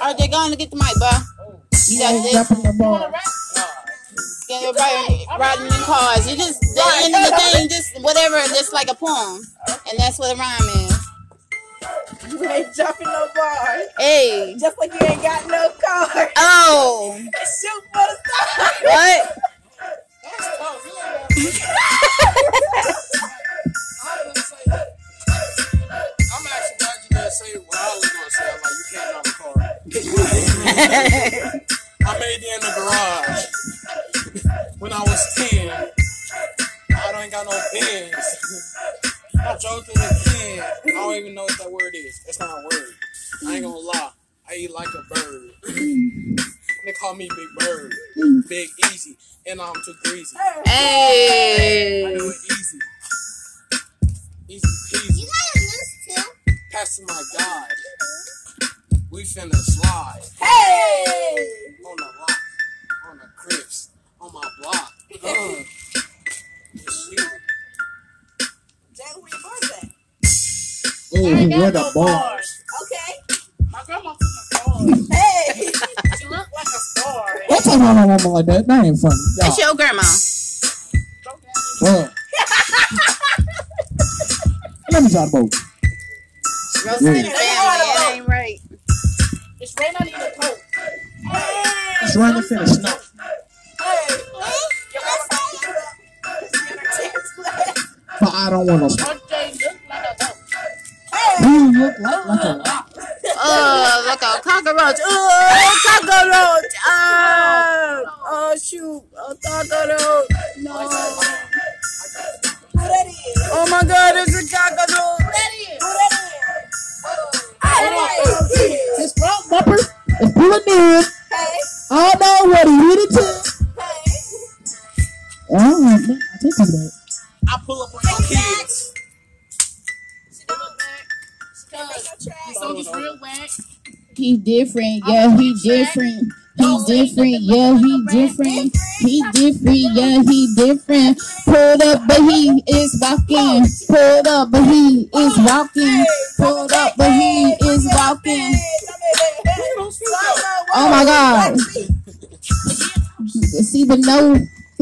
Are they going to get the mic, bro? You got this. Jumping the bar. Get everybody riding in cars. You just the end of the thing, just whatever, just like a poem, and that's what a rhyme is. You ain't jumping no bar. Hey. Just like you ain't got no car. Oh. Shoot for the star. What? I made it in the garage when I was 10. I don't got no pins. I drove to the 10. I don't even know what that word is. It's not a word. I ain't gonna lie. I eat like a bird. they call me Big Bird. Big Easy. And I'm too greasy. Hey. I do it easy. Easy peasy. Pass to my God. We finna slide. Hey! On the rock. On the crips. On my block. Uh, shit. Jay, where your bars at? Ooh, where the bars? Okay. My grandma took my phone. Hey! She looked like a star. Don't talk about no woman like that. That ain't funny. It's Y'all. your grandma. Well. Let me try the boat. Roasting Yeah. family. It ain't right. It's raining on the coat. It's raining finna snow. But I don't want to. snow. RJ looked like a goat. You look like, like a rock. Oh, look a cockroach. Oh, cockroach. Oh, oh shoot. A cockroach. Different, yeah, he different. He different, yeah, he different. He different, yeah, he different. Pulled up, but he is walking. Pulled up, but he is walking. Pulled up, but he is walking. Oh my God. See the no,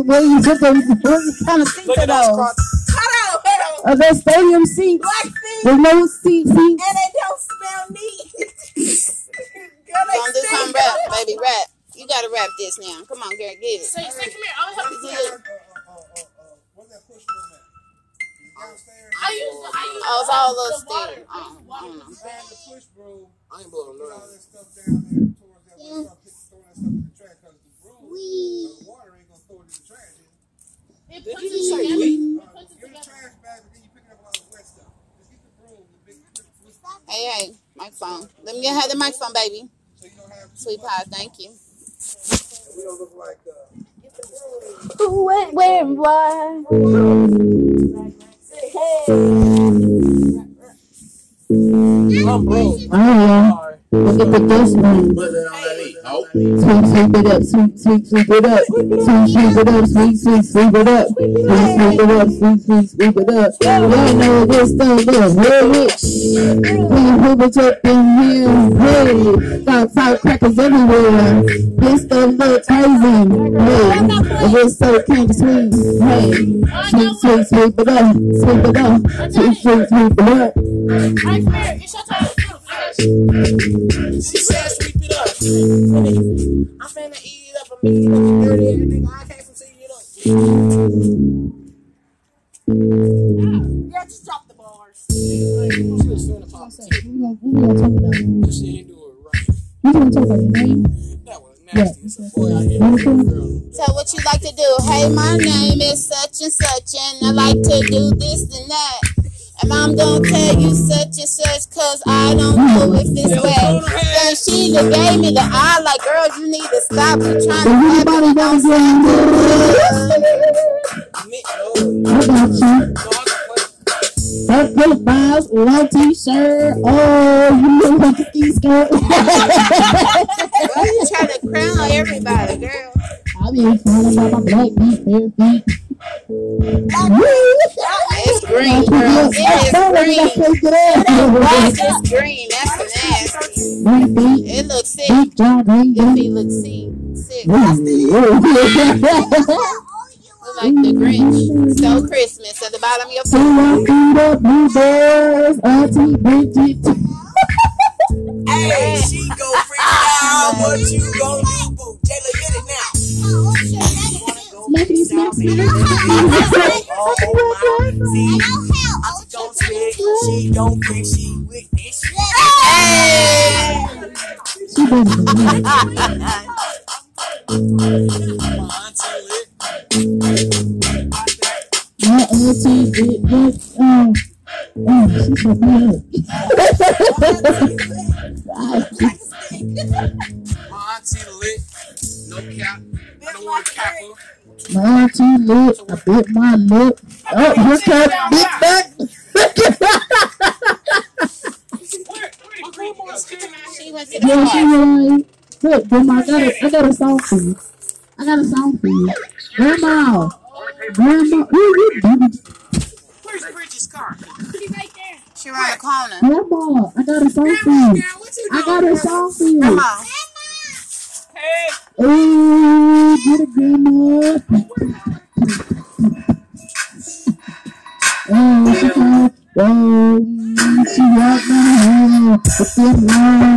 where you put the, where you kind of seats Look are at those those? cross. Hold on, hold on. Are they stadium seats? Black feet, With no seat seats? and they don't smell neat. Girl, they Don't do stink. rap, baby, rap. You gotta rap this now. Come on, girl, get it. Say, say, come here. Oh, I'll help you. Good. I use the, I use Oh, it's all um, the those water. things. I use Oh, water. I don't know. I ain't blowing none. It Did puts you it just say together. It puts it together. Hey, hey, microphone. Let me have the microphone, baby. Sweet pie, thank you. We don't look like uh, Who went where and why? I'm broke. Oh, Look at the dust one. Oh. Sweep, sweep it up, sweep, sweep, sweep it up. Sweep, sweep it up, sweep, sweep, sweep it up. Sweep, sweep it up, sweep, sweep, sweep it up. Y'all know this stuff is real rich. We whip it up in here. Hey, got firecrackers everywhere. This stuff look crazy. Hey, it was so candy sweet. Hey, sweep, sweep, sweep it up, sweep it up. Sweep, sweep, sweep it up. Right, come here. It's your time. I can't seeing. Yeah, just drop the bars. Do what you like to do? Hey, my name is such and such, and I like to do this and that. And I'm gonna tell you such and such, cause I don't know if it's bad. And she just gave me the eye, like, girl, you need to stop. You trying to rap Everybody it, don't wanna sound get good. Me, no. I got you. No, I can play. That good vibes, long t-shirt. Oh, you look like a ski skirt. Why you trying to crown everybody, girl? I be falling by my black feet, bare feet. Woo! Green, girl. It is green. Why is green? That's nasty. It looks sick. beat, John Green Your feet look sick. Sick. Whoa. Look like the Grinch. So Christmas at the bottom of your So foot. I feed up bluebirds, Auntie Bridget. Hey, she go freestyle. What you gon' do, boo? Jayla, get it now. Smackity smack smack. My, see, I don't spit. She don't quit. She with this shit. Hey! She me. My auntie lit. My auntie did this. Um, oh, she's so bad. Auntie lit. No cap. I don't want kappa. My auntie lit. I bit my lip. Oh, here comes Big Mac. My grandma's here. She went to the Yeah, she park. right. Look, Grandma, I got a, I got a song for you. I got a song for you. Grandma, Grandma, ooh, you baby. Where's Bridget's car? She around the corner. Grandma, I got a song for you. girl, what you I got a song for you. Grandma. Hey, Ooh, get it, Grandma. Oh, she called, oh, she down the hill with them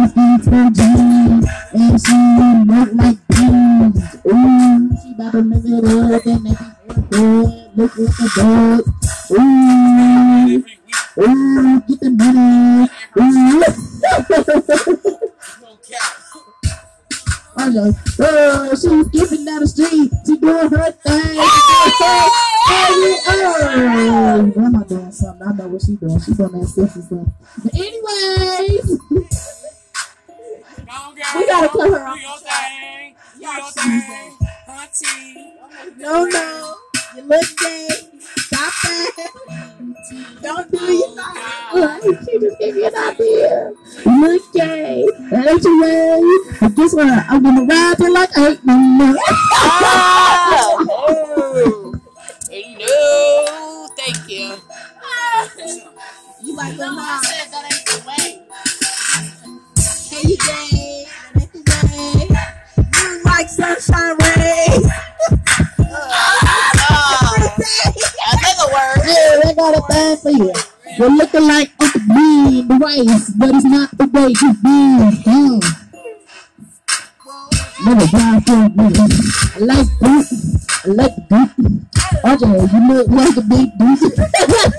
feet for jeans, and she looked like beans. Ooh, she about to mix it up and make it good, look like a dog. Week. ooh, get the money. Ooh. Like, oh, uh, she's skipping down the street. She doing her thing. Oh, grandma doing something. I know what she doing. She doing that sexy stuff. But anyways, Go on, girl. We gotta cut her Do off. your thing. Do your thing. Auntie. no, no, you look gay. Stop that. Don't do your thing. She just gave me an idea. You look gay. That ain't your way. But guess what? I'm gonna ride you like ain't no more. Ah! Oh! No, thank you. You like No, I said that ain't the. A thing for you. You're looking like Uncle Bean, the race, but it's not the way you be. Hmm. Never blind for me. I like boot. I like the. RJ, you look like a big dude.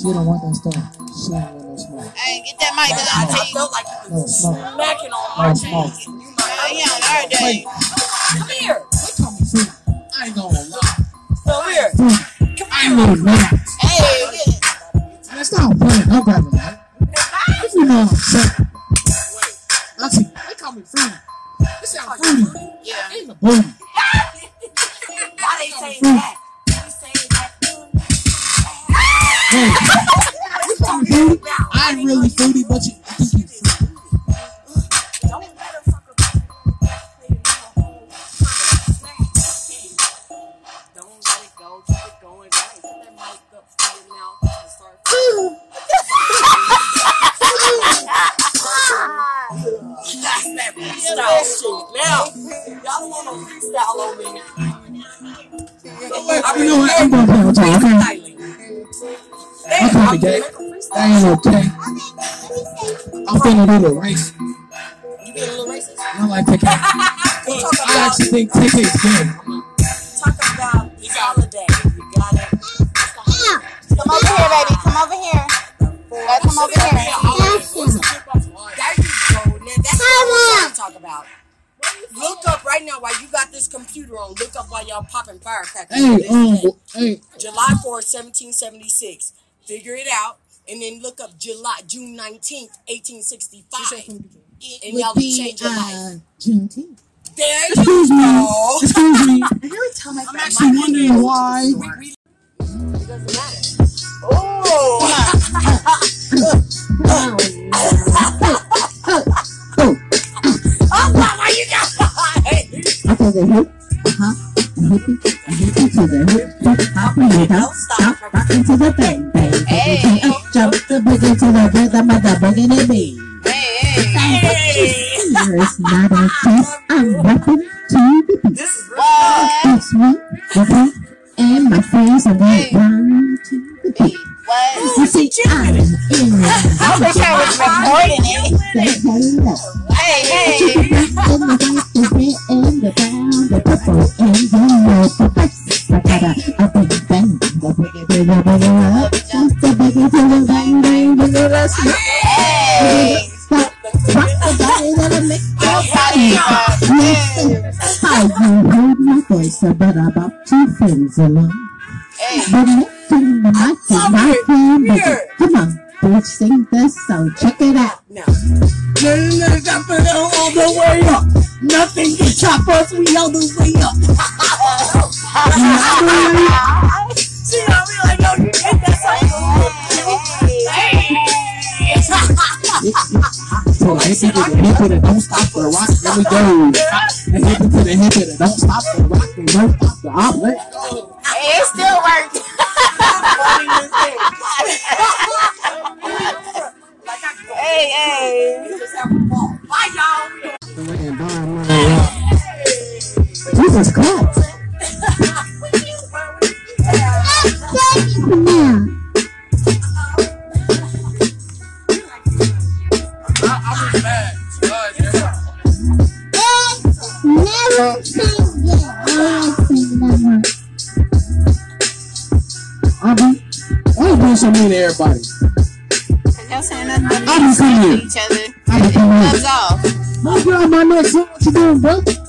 she don't want that stuff. She don't want no smoke. Hey, get that mic, I, cause I I'm felt like you No was smoke. smacking on No our smoke. cheek. You Uh, might on our day. Come here. They call me free. I ain't gonna lie. Come here. Free. I ain't no man. Hey, get it. Man, stop playing. I'm grabbing that. If you know what I'm saying. I see. They call me fruity. They sound fruity. Yeah. Ain't the booty. That's that freestyle shit. Now, y'all don't want no freestyle over me. You know? I'm gonna play with y'all, okay? I'm trying to get That ain't okay. I'm finna do the race. You being a little racist? I don't like picking. We'll talk I about, actually think TK's good. talk about holiday. You got it. Come over here, baby. Come over here. Gotta come over here. That's what I'm talking about. Look up right now while you got this computer on. Look up while y'all popping firecrackers. Hey, um, hey, July 4th, 1776. Figure it out and then look up July, June 19th, 1865. And Would y'all be change your life. uh, Juneteenth. There you Excuse me. go. Excuse me. Every time I I'm actually wondering why. It doesn't matter. Oh, oh, to the hip, hop, a hippie, a hippie to the hip, hip, hop, and you don't stop, rockin' to the bang, bang, boogie, up, jump the boogie to the rhythm of the boogie beat. Hey, hey. It's not a test, I'm rapping to the beat. This is What? It's me, the beat, and my friends are right round to the beat. What? You see, I'm in I wish I was recording it. the. Hey, hey. And the white, the red, and the brown, the purple, and the yellow, first. I got a, a big bang, the boogie, boogie, boogie, up. Just the boogie to bang, bang, boogie, let's go. Hey. Rock the body, it make your body rock. Hey. How you heard my voice, but about two friends alone. Hey. Lifting the playing, but come on, bitch, sing this song, check it out. now. all the way up. Nothing can stop us. We all the way up. See, I be like, yo, you get that So the hippie to the hippie that don't stop the rock, there we go. The hippie to the hippie that don't stop the rock and the. Hey, it still worked. Hey, so mean to everybody. Y'all saying nothing I be seeing you. each other. I be coming Gloves off. My next son, what you doing, bro?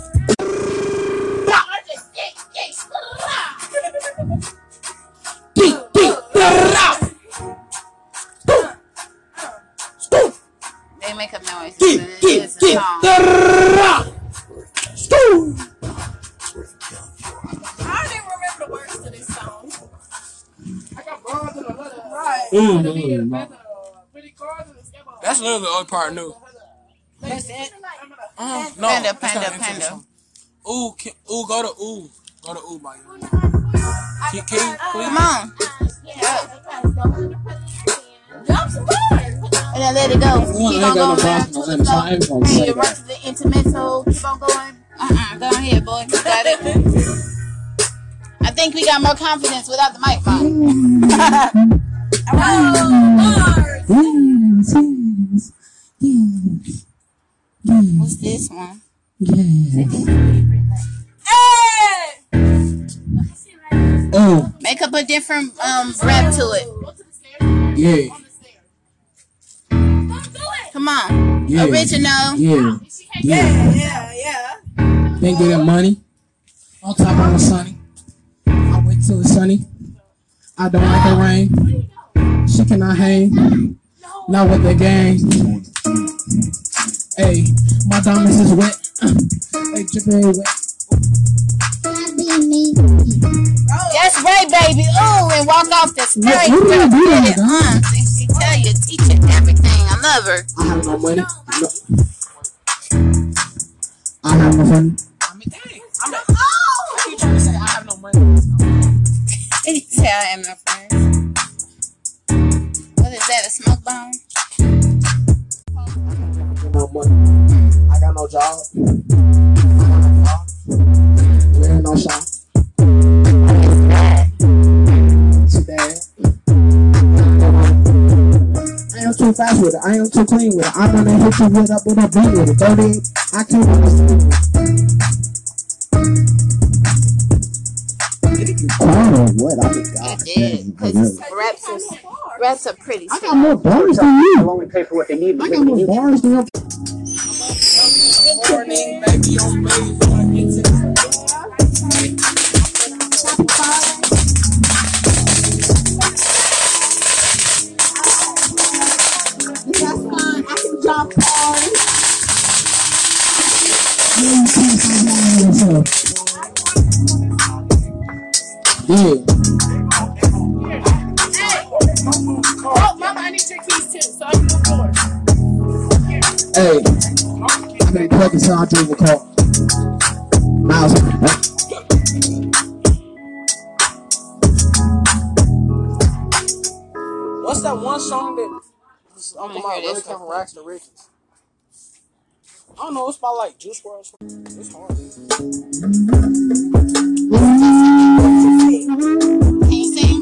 That's literally the only part I knew. That's it. Uh, no, Panda, panda, panda. Ooh, can, ooh, go to ooh. Go to ooh, by you. Can, can you please? Come on. Jump some more. And then let it go. Well, Keep on going. problem. I'm sorry, I gonna Hey, say you run that. to the intermezzo. Keep on going. Uh-uh. Go ahead, boy. You got it. I think we got more confidence without the mic, Mom. Yes, yes, yes, yes, What's this one? yes. Oh, Make up a different um rap to it. yeah, Come on. yeah. Original. Yeah, yeah. Yeah, yeah. Then get that money. On top of the sunny. I wait till it's sunny. I don't like the rain. She cannot hang. Not with the gang. Hey, my diamonds is wet. Hey, dripping wet. That's right, baby. Ooh, and walk off the stage. What- what do you do Get that, it, uh, she tell you, teach you everything. I love her. I have no money. No. I have no money. I mean, dang. I'm not. Why you trying to say I have no money? Tell I am no friend. What is that? A smoke bomb? No money. I got no job. I got no car. Shop. Too bad. I am too fast with it. I am too clean with it. I'm gonna hit you with up with a beat with it. 30. I can't understand. Did it get quiet or what? I forgot. It did. Because raps are, Reds are pretty. Small. I got more bars than you. I'll only pay for what they need. I got more bars than you. Yeah. I need your keys too, so I can move yours. Hey, I can plug this on to the car. Miles. What's that one song that I'm hear about really this come from one. Racks to Riches? I don't know. It's by like Juice WRLD. or. It's hard. Can you sing?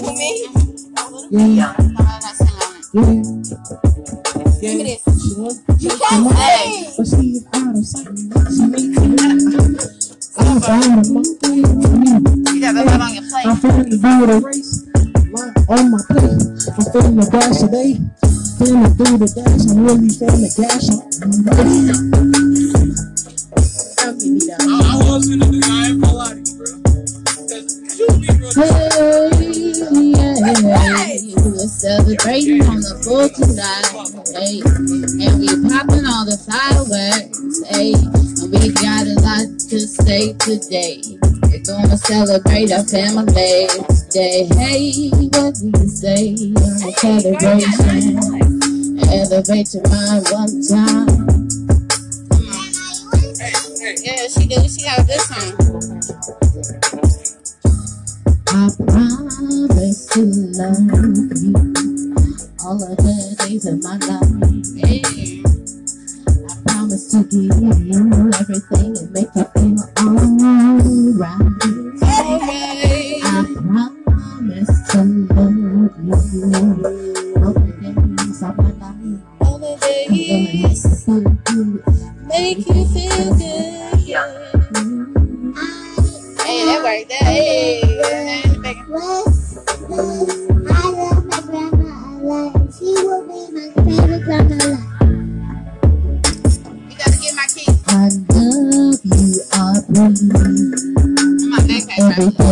For me? Yeah. Yeah. Can't. But sight. She makes me. I'm on feeling the my plate. I'm feeling the dash today. Feeling through the dash. I'm really feeling the dash. I was in the guy in Pilates, bro. Hey, yeah celebrating on the 4th of July, hey, and we popping all the fireworks, hey, and we got a lot to say today. We're gonna celebrate our family day. Hey, what do you say on a celebration? Elevate your mind one time. Yeah, she do. She got a good song. I promise to love you all of the days of my life. Yeah. I promise to give you everything and make you feel alright. I promise to love you all the days of my life. All the days to make you feel good. Yeah. Hey, that worked. That, hey. Hey,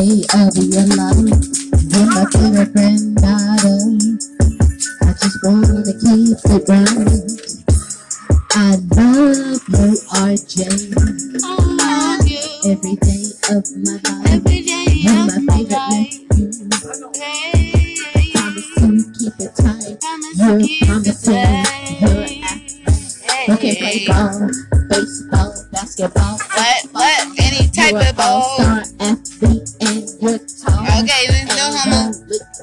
day of your life, you're my favorite granddaughter. I just wanna keep it right.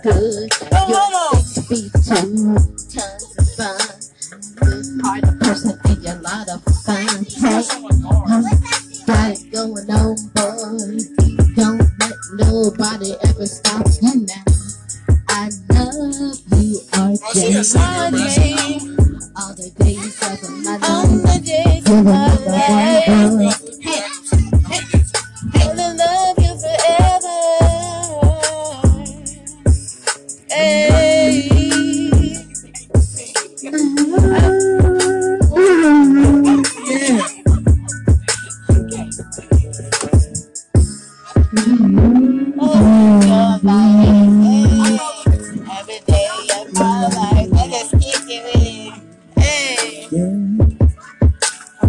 good. Come on. Speak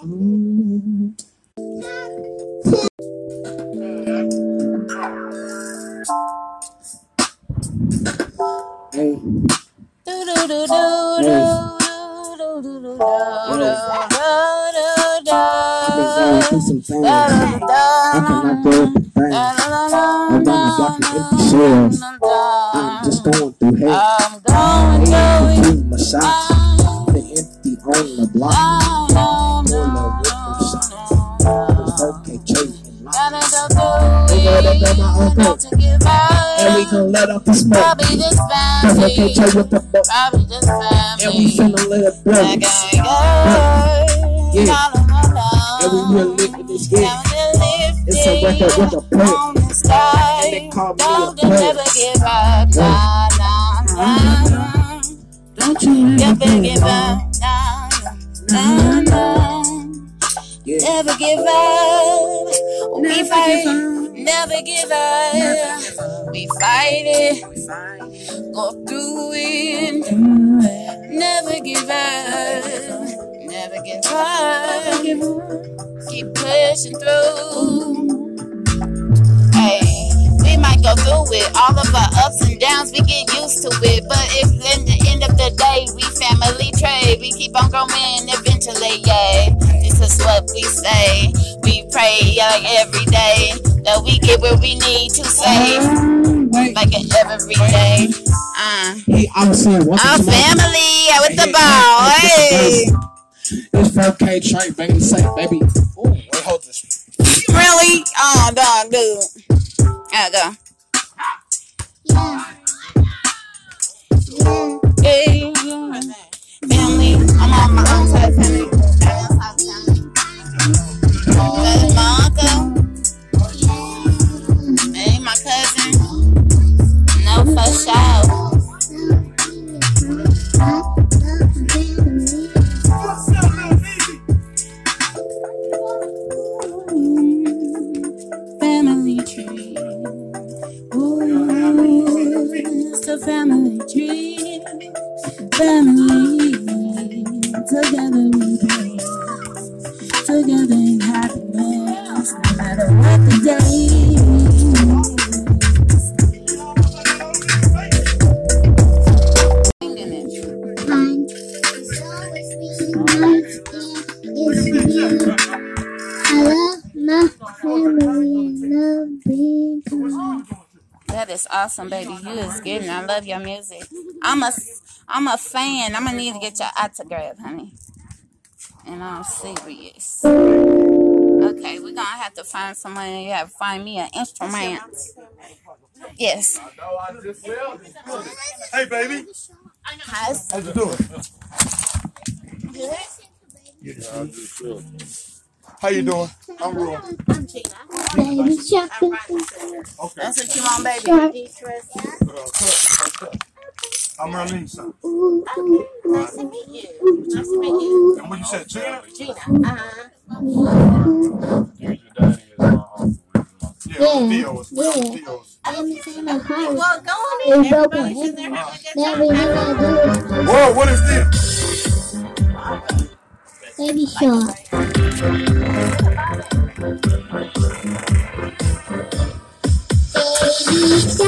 I'm just going through hell. I'm going Through my shots. The empty on the block. let my own go. And we gon' let off the smoke. Probably just Cause I can't tell what the fuck. And we finna let it blow. Like I go. Yeah. And we real lit with this shit. It's a record with a plan. And they call me a play. Don't you ever give up? Nah, nah, nah. Don't you ever give up. Nah, nah, nah. Never give up. We fight. Never give up. We fight it. Go through it. Never give up. Never give up. Keep pushing through. Hey, we might go through it. All of our ups and downs, we get used to it. But if in the end of the day, we family trade, we keep on growing eventually, yeah. This is what we say. We pray like every day that we get where we need to say. Wait, Like it every day. Uh. he, I'm saying, what's Our the family with the Hey, ball. hey, Hey. It's 4K Trey, baby. Say, baby. Ooh, wait, hold this. Really? Oh, dog, dude. There go. Yeah. Yeah. Hey, family. I'm on my own side family. That's my uncle. No, awesome, baby. You is getting. I love your music. I'm a, I'm a fan. I'm gonna need to get your autograph, honey. And I'm serious. Okay, we're gonna have to find someone. You have to find me an instrument. Yes. Hey, baby. How's- How you doing? How you doing? I'm real. I'm Gina. Baby shark. Okay. That's what you want, baby. I'm Marlene, son. Ooh, ooh, Nice to meet you. Nice to meet you. And what you said, Gina? Gina. Uh-huh. Yeah, Yeah, Theo's. yeah. Theo's. I'm the same as her. Well, go on in. It's open. Everybody should there have a good Now time. we know how to do Whoa, what is this? It. Baby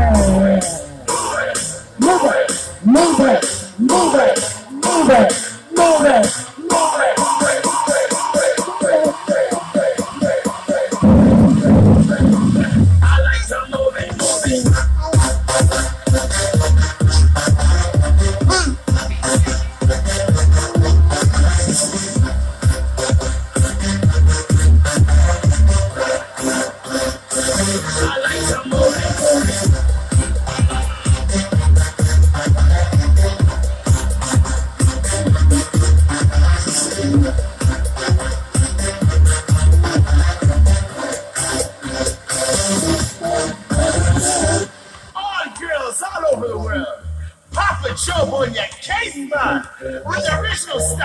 so